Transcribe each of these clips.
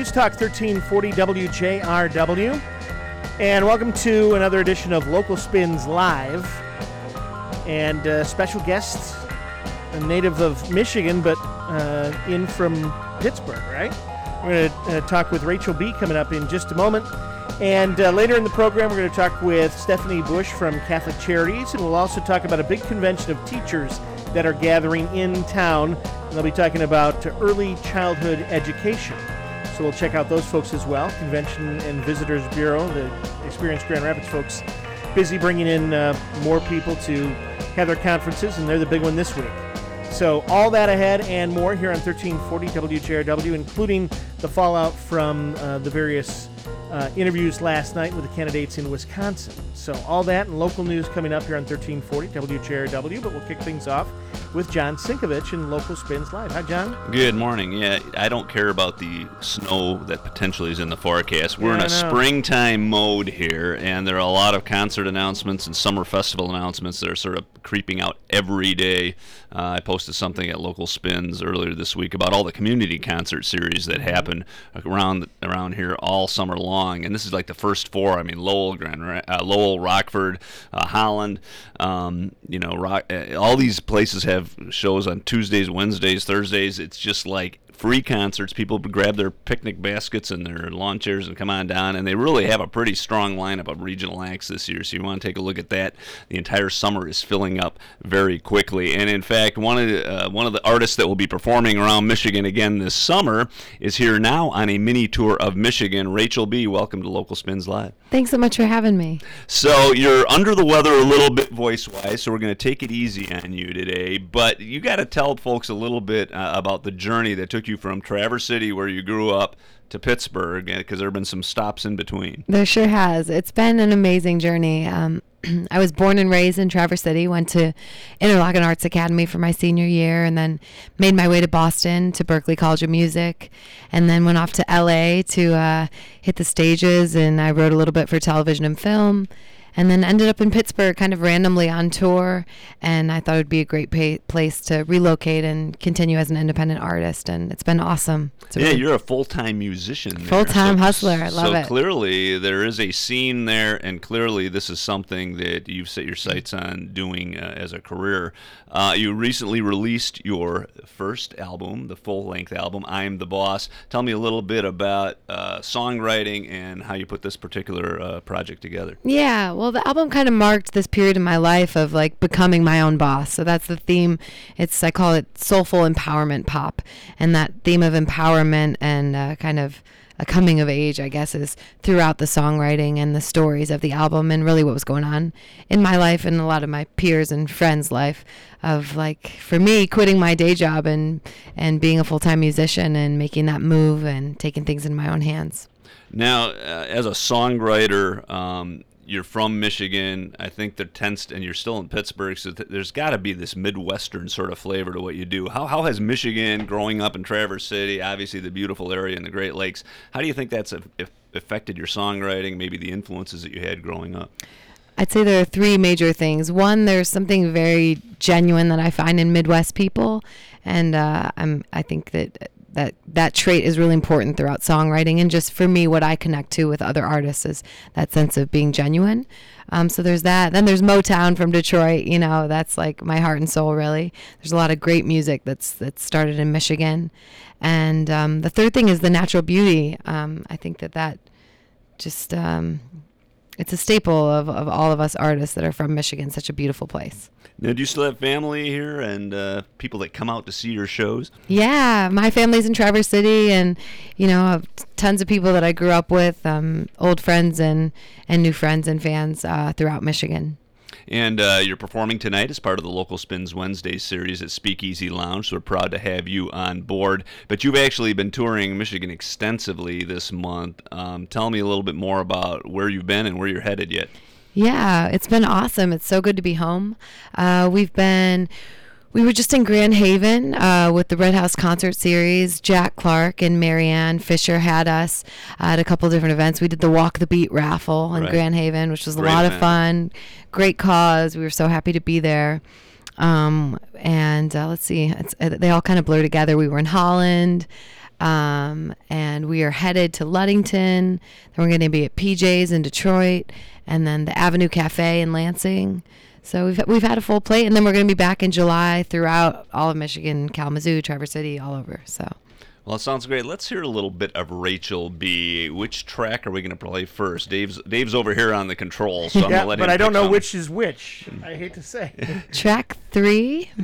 News Talk 1340 WJRW. And welcome to another edition of Local Spins Live. And uh, special guest, a native of Michigan, but uh, in from Pittsburgh, right? We're going to uh, talk with Rachel B. coming up in just a moment. And uh, later in the program, we're going to talk with Stephanie Bush from Catholic Charities, and we'll also talk about a big convention of teachers that are gathering in town. And they'll be talking about early childhood education. So we'll check out those folks as well. Convention and Visitors Bureau, the Experience Grand Rapids folks, busy bringing in uh, more people to have their conferences, and they're the big one this week. So all that ahead and more here on 1340 WJRW, including the fallout from uh, the various uh, interviews last night with the candidates in Wisconsin. So all that and local news coming up here on 1340 WJRW, but we'll kick things off with John Sinkevics in Local Spins Live. Hi, John. Good morning. Yeah, I don't care about the snow that potentially is in the forecast. We're Yeah, in a springtime mode here, and there are a lot of concert announcements and summer festival announcements that are sort of creeping out every day. Uh, I posted something at Local Spins earlier this week about all the community concert series that happen around around here all summer long, and this is like the first four. I mean, Lowell, Grand, uh, Lowell, Rockford, uh, Holland. Um, you know, rock, uh, all these places have shows on Tuesdays, Wednesdays, Thursdays. It's just like free concerts. People grab their picnic baskets and their lawn chairs and come on down. And they really have a pretty strong lineup of regional acts this year. So you want to take a look at that. The entire summer is filling up very quickly. And in fact, one of the, uh, one of the artists that will be performing around Michigan again this summer is here now on a mini tour of Michigan. Rachel B. Welcome to Local Spins Live. Thanks so much for having me. So you're under the weather a little bit voice wise, so we're going to take it easy on you today. But you got to tell folks a little bit uh, about the journey that took you from Traverse City, where you grew up, to Pittsburgh, because there have been some stops in between. There sure has. It's been an amazing journey. Um, I was born and raised in Traverse City, went to Interlochen Arts Academy for my senior year, and then made my way to Boston to Berklee College of Music, and then went off to LA to uh, hit the stages, and I wrote a little bit for television and film. And then ended up in Pittsburgh kind of randomly on tour. And I thought it would be a great pa- place to relocate and continue as an independent artist. And it's been awesome. It's Yeah, really- you're a full time musician. Full-time hustler. I love so it. So clearly, there is a scene there, and clearly, this is something that you've set your sights on doing uh, as a career. Uh, you recently released your first album, the full length album, I'm the Boss. Tell me a little bit about uh, songwriting and how you put this particular uh, project together. Yeah, well, the album kind of marked this period in my life of like becoming my own boss. So that's the theme. It's I call it soulful empowerment pop, and that theme of empowerment and uh, kind of a coming of age, I guess, is throughout the songwriting and the stories of the album, and really what was going on in my life and a lot of my peers and friends' life. Of like for me, quitting my day job and and being a full time musician and making that move and taking things in my own hands. Now, uh, as a songwriter, um, you're from Michigan. I think they're tensed, and you're still in Pittsburgh, so th- there's got to be this Midwestern sort of flavor to what you do. How, how has Michigan, growing up in Traverse City, obviously the beautiful area in the Great Lakes, how do you think that's a, affected your songwriting, maybe the influences that you had growing up? I'd say there are three major things. One, there's something very genuine that I find in Midwest people, and uh, I'm I think that that that trait is really important throughout songwriting, and just for me, what I connect to with other artists is that sense of being genuine. Um, so there's that. Then there's Motown from Detroit. You know, that's like my heart and soul. Really, there's a lot of great music that's that's started in Michigan, and um, the third thing is the natural beauty. Um, I think that that just um, it's a staple of, of all of us artists that are from Michigan. Such a beautiful place. Now, do you still have family here and uh, people that come out to see your shows? Yeah, my family's in Traverse City, and you know, have tons of people that I grew up with, um, old friends and and new friends and fans uh, throughout Michigan. And uh, you're performing tonight as part of the Local Spins Wednesday series at Speakeasy Lounge. So we're proud to have you on board. But you've actually been touring Michigan extensively this month. Um, tell me a little bit more about where you've been and where you're headed yet. Yeah, it's been awesome. It's so good to be home. Uh, we've been. We were just in Grand Haven uh, with the Red House concert series. Jack Clark and Marianne Fisher had us at a couple different events. We did the Walk the Beat raffle in Right. Grand Haven, which was a Great lot of fun. Great cause. We were so happy to be there. Um, and uh, let's see, it's, uh, they all kind of blur together. We were in Holland. Um, and we are headed to Ludington. Then we're going to be at PJ's in Detroit, and then the Avenue Cafe in Lansing. So we've we've had a full plate, and then we're going to be back in July throughout all of Michigan, Kalamazoo, Traverse City, all over. So Well, it sounds great. Let's hear a little bit of Rachel B. Which track are we going to play first? Dave's Dave's over here on the controls, so I'm yeah, gonna let but I don't know some. which is which. I hate to say. track three.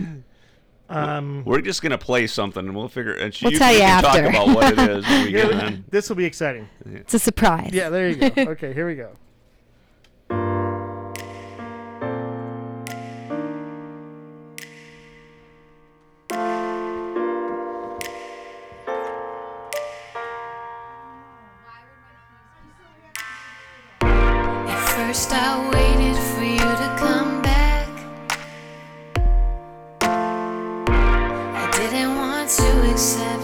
Um, We're just going to play something, and we'll figure. And We'll you, tell you can after. talk about what it is when we get on. this will be exciting. It's a surprise. Yeah, there you go. Okay, here we go. Didn't want to accept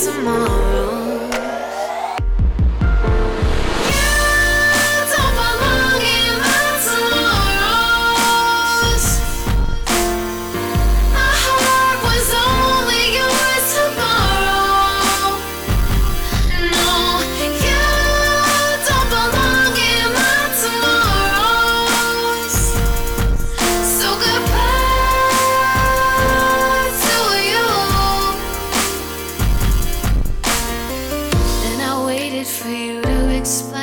tomorrow. Waited for you to explain.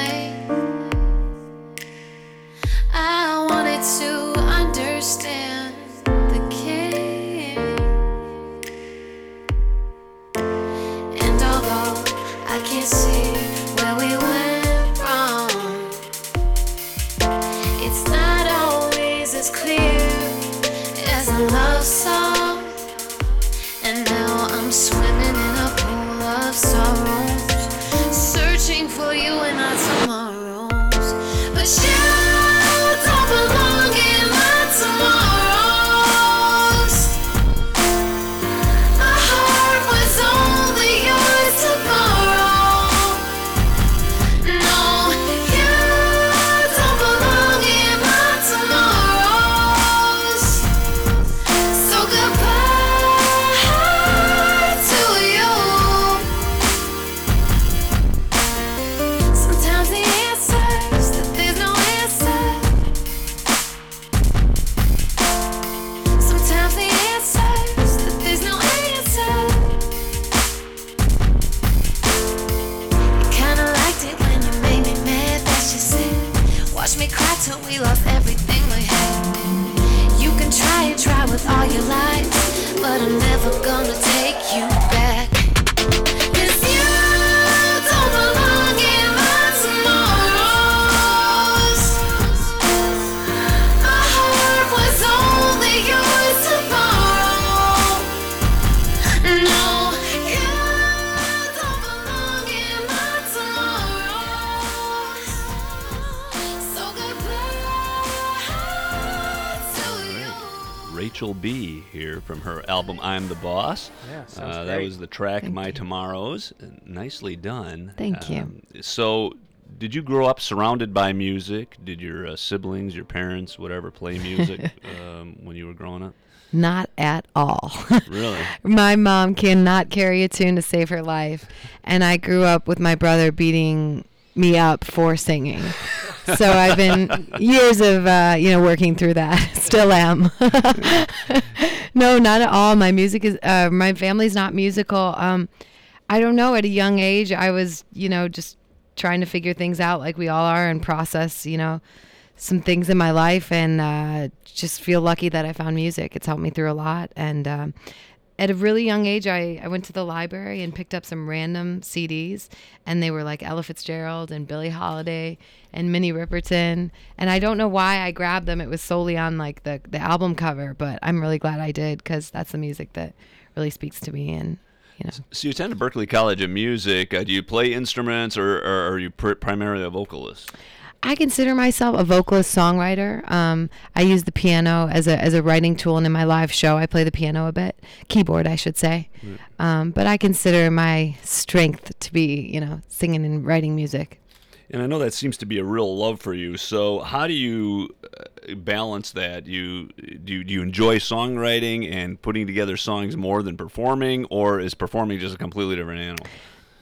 B. here from her album "I'm the Boss." Yeah, sounds uh, that great. was the track Thank "My you. Tomorrows." Nicely done. Thank you. Um, So, did you grow up surrounded by music? Did your uh, siblings, your parents, whatever, play music um, when you were growing up? Not at all. Really? my mom cannot carry a tune to save her life, and I grew up with my brother beating me up for singing. So I've been years of uh, you know working through that. Still am. no, not at all. My music is uh, my family's not musical. Um, I don't know. At a young age, I was you know just trying to figure things out like we all are and process you know some things in my life and uh, just feel lucky that I found music. It's helped me through a lot. And um, at a really young age, I, I went to the library and picked up some random CDs, and they were like Ella Fitzgerald and Billie Holiday and Minnie Riperton. And I don't know why I grabbed them. It was solely on like the, the album cover, but I'm really glad I did because that's the music that really speaks to me. And you know. So you attended Berklee College of Music. Uh, do you play instruments, or, or are you pr- primarily a vocalist? I consider myself a vocalist songwriter. Um, I use the piano as a as a writing tool, and in my live show, I play the piano a bit, keyboard, I should say. Um, but I consider my strength to be, you know, singing and writing music. And I know that seems to be a real love for you. So how do you uh, balance that? You do you, do you enjoy songwriting and putting together songs more than performing, or is performing just a completely different animal?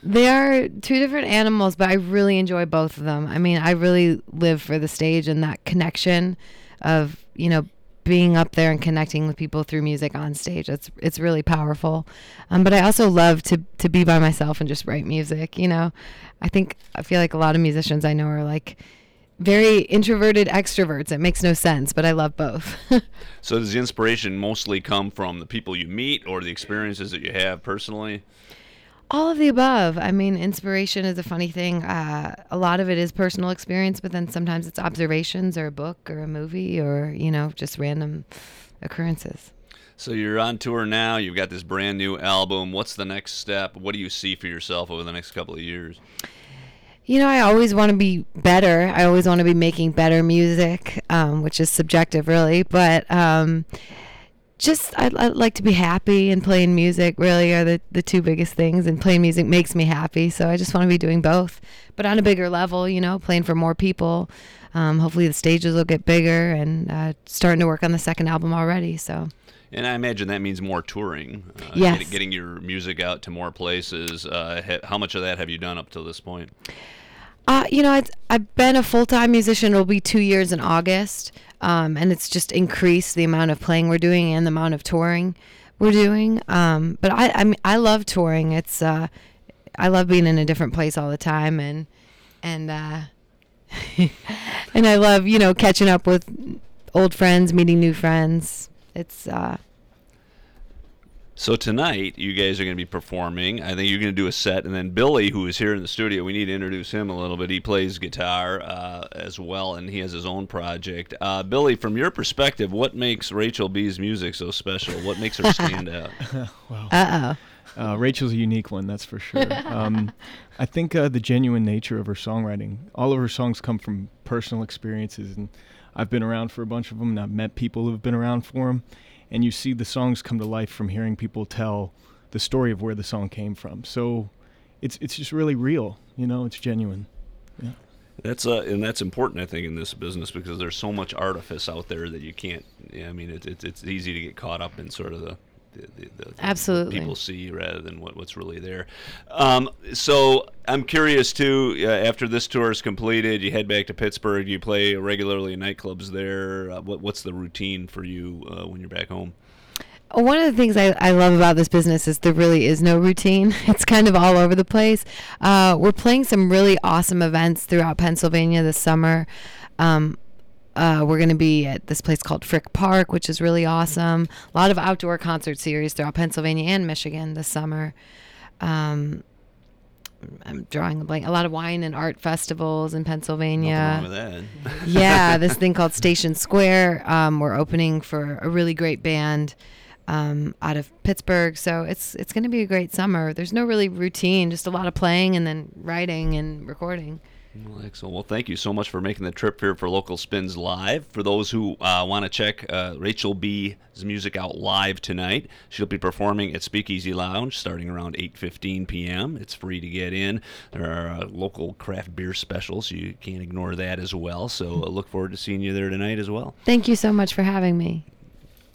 They are two different animals, but I really enjoy both of them. I mean, I really live for the stage and that connection of, you know, being up there and connecting with people through music on stage. It's it's really powerful. Um, but I also love to to be by myself and just write music, you know. I think I feel like a lot of musicians I know are like very introverted extroverts. It makes no sense, but I love both. So does the inspiration mostly come from the people you meet or the experiences that you have personally? All of the above. I mean, inspiration is a funny thing. Uh, a lot of it is personal experience, but then sometimes it's observations or a book or a movie or, you know, just random occurrences. So you're on tour now. You've got this brand new album. What's the next step? What do you see for yourself over the next couple of years? You know, I always want to be better. I always want to be making better music, um, which is subjective, really. But um, just, I, I like to be happy and playing music, really, are the, the two biggest things. And playing music makes me happy. So I just want to be doing both, but on a bigger level, you know, playing for more people. Um, hopefully, the stages will get bigger and uh, starting to work on the second album already. So. And I imagine that means more touring. Uh, Yes. get- Getting your music out to more places. Uh, how much of that have you done up to this point? Uh, you know, I've, I've been a full time musician. It'll be two years in August. Um, and it's just increased the amount of playing we're doing and the amount of touring we're doing. Um, but I, I mean, I love touring. It's, uh, I love being in a different place all the time and, and, uh, and I love, you know, catching up with old friends, meeting new friends. It's, uh, So tonight, you guys are going to be performing. I think you're going to do a set, and then Billy, who is here in the studio, we need to introduce him a little bit. He plays guitar uh, as well, and he has his own project. Uh, Billy, from your perspective, what makes Rachel B's music so special? What makes her stand out? uh oh. Uh, Rachel's a unique one, that's for sure. Um, I think uh, the genuine nature of her songwriting. All of her songs come from personal experiences, and I've been around for a bunch of them, and I've met people who've been around for them, and you see the songs come to life from hearing people tell the story of where the song came from. So it's it's just really real, you know. It's genuine. Yeah. That's uh, and that's important, I think, in this business because there's so much artifice out there that you can't. I mean, it's it's it's easy to get caught up in sort of the. The, the, the, Absolutely. people see rather than what, what's really there. Um, so I'm curious too. Uh, after this tour is completed, you head back to Pittsburgh. You play regularly in nightclubs there. Uh, what, what's the routine for you uh, when you're back home? One of the things I, I love about this business is there really is no routine. It's kind of all over the place. Uh, we're playing some really awesome events throughout Pennsylvania this summer. Um, uh, we're going to be at this place called Frick Park, which is really awesome. A lot of outdoor concert series throughout Pennsylvania and Michigan this summer. Um, I'm drawing a blank. A lot of wine and art festivals in Pennsylvania Nothing wrong with that. yeah, this thing called Station Square. Um, we're opening for a really great band um, out of Pittsburgh, so it's it's going to be a great summer. There's no really routine, just a lot of playing and then writing and recording. Well, excellent. Well, thank you so much for making the trip here for Local Spins Live. For those who uh, want to check uh, Rachel B's music out live tonight, she'll be performing at Speakeasy Lounge starting around 8:15 p.m. It's free to get in. There are uh, local craft beer specials. You can't ignore that as well. So uh, look forward to seeing you there tonight as well. Thank you so much for having me.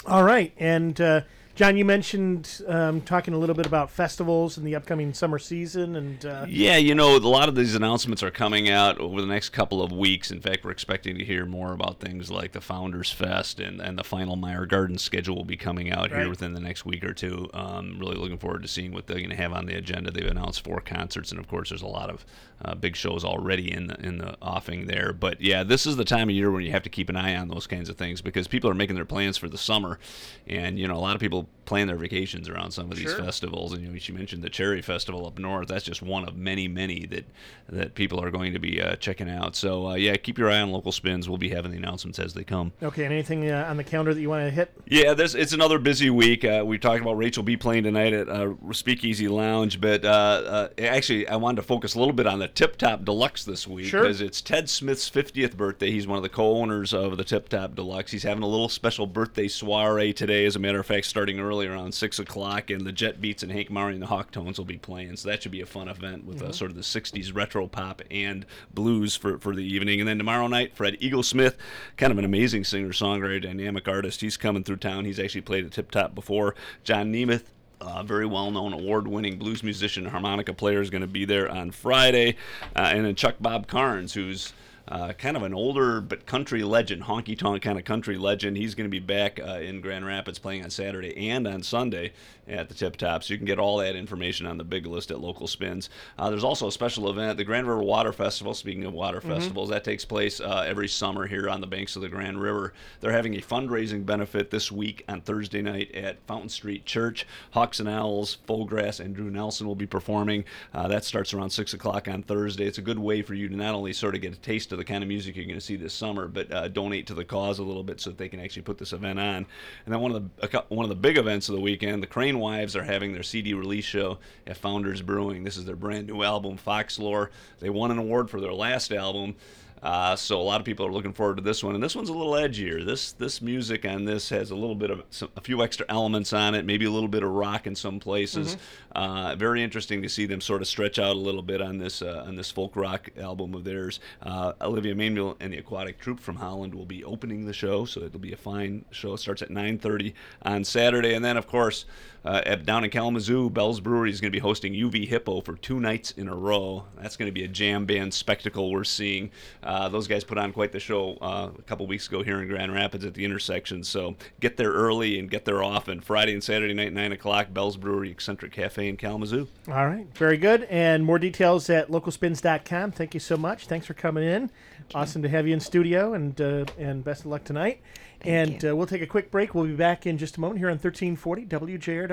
All right, and uh, John, you mentioned um, talking a little bit about festivals and the upcoming summer season, and uh, Yeah, you know, a lot of these announcements are coming out over the next couple of weeks. In fact, we're expecting to hear more about things like the Founders Fest and, and the final Meijer Garden schedule will be coming out Right. here within the next week or two. Um, really looking forward to seeing what they're going to have on the agenda. They've announced four concerts, and of course, there's a lot of uh, big shows already in the in the offing there. But yeah, this is the time of year when you have to keep an eye on those kinds of things because people are making their plans for the summer, and you know, a lot of people plan their vacations around some of these Sure. festivals. And you know, she mentioned the Cherry Festival up north. That's just one of many, many that that people are going to be uh, checking out. So uh, yeah, keep your eye on local spins. We'll be having the announcements as they come. Okay, and anything uh, on the calendar that you want to hit? Yeah, this it's another busy week. Uh, we talked about Rachel B playing tonight at uh, Speakeasy Lounge, but uh, uh, actually, I wanted to focus a little bit on the Tip Top Deluxe this week Sure. because it's Ted Smith's 50th birthday. He's one of the co-owners of the Tip Top Deluxe. He's having a little special birthday soiree today. As a matter of fact, starting early around six o'clock, and the Jet Beats and Hank Murray and the Hawk Tones will be playing. So that should be a fun event with uh, sort of the '60s retro pop and blues for for the evening. And then tomorrow night, Fred Eaglesmith, kind of an amazing singer songwriter, dynamic artist. He's coming through town. He's actually played at Tip Top before. John Nemeth. Uh, very well-known, award-winning blues musician, and harmonica player, is going to be there on Friday, uh, and then Chuck Bob Carnes, who's uh, kind of an older but country legend, honky tonk kind of country legend. He's going to be back uh, in Grand Rapids playing on Saturday and on Sunday at the Tip Top. So you can get all that information on the big list at Local Spins. Uh, there's also a special event, the Grand River Water Festival. Speaking of water festivals, that takes place uh, every summer here on the banks of the Grand River. They're having a fundraising benefit this week on Thursday night at Fountain Street Church. Hawks and Owls, Fullgrass, and Drew Nelson will be performing. Uh, that starts around 6 o'clock on Thursday. It's a good way for you to not only sort of get a taste of the kind of music you're going to see this summer, but uh, donate to the cause a little bit so that they can actually put this event on. And then one of the one of the big events of the weekend, the Crane Wives are having their CD release show at Founders Brewing. This is their brand new album, Foxlore. They won an award for their last album. Uh, so a lot of people are looking forward to this one, and this one's a little edgier. This this music on this has a little bit of some, a few extra elements on it, maybe a little bit of rock in some places. Uh, very interesting to see them sort of stretch out a little bit on this uh, on this folk rock album of theirs. Uh, Olivia Mainville and the Aquatic Troupe from Holland will be opening the show, so it'll be a fine show. It starts at 9:30 on Saturday, and then of course uh, down in Kalamazoo, Bell's Brewery is going to be hosting UV Hippo for two nights in a row. That's going to be a jam band spectacle we're seeing. Uh, those guys put on quite the show uh, a couple weeks ago here in Grand Rapids at the intersection. So get there early and get there often. Friday and Saturday night, 9 o'clock, Bell's Brewery Eccentric Cafe in Kalamazoo. All right, very good. And more details at localspins.com. Thank you so much. Thanks for coming in. Awesome to have you in studio, and uh, and best of luck tonight. And uh, we'll take a quick break. We'll be back in just a moment here on 1340 WJRW.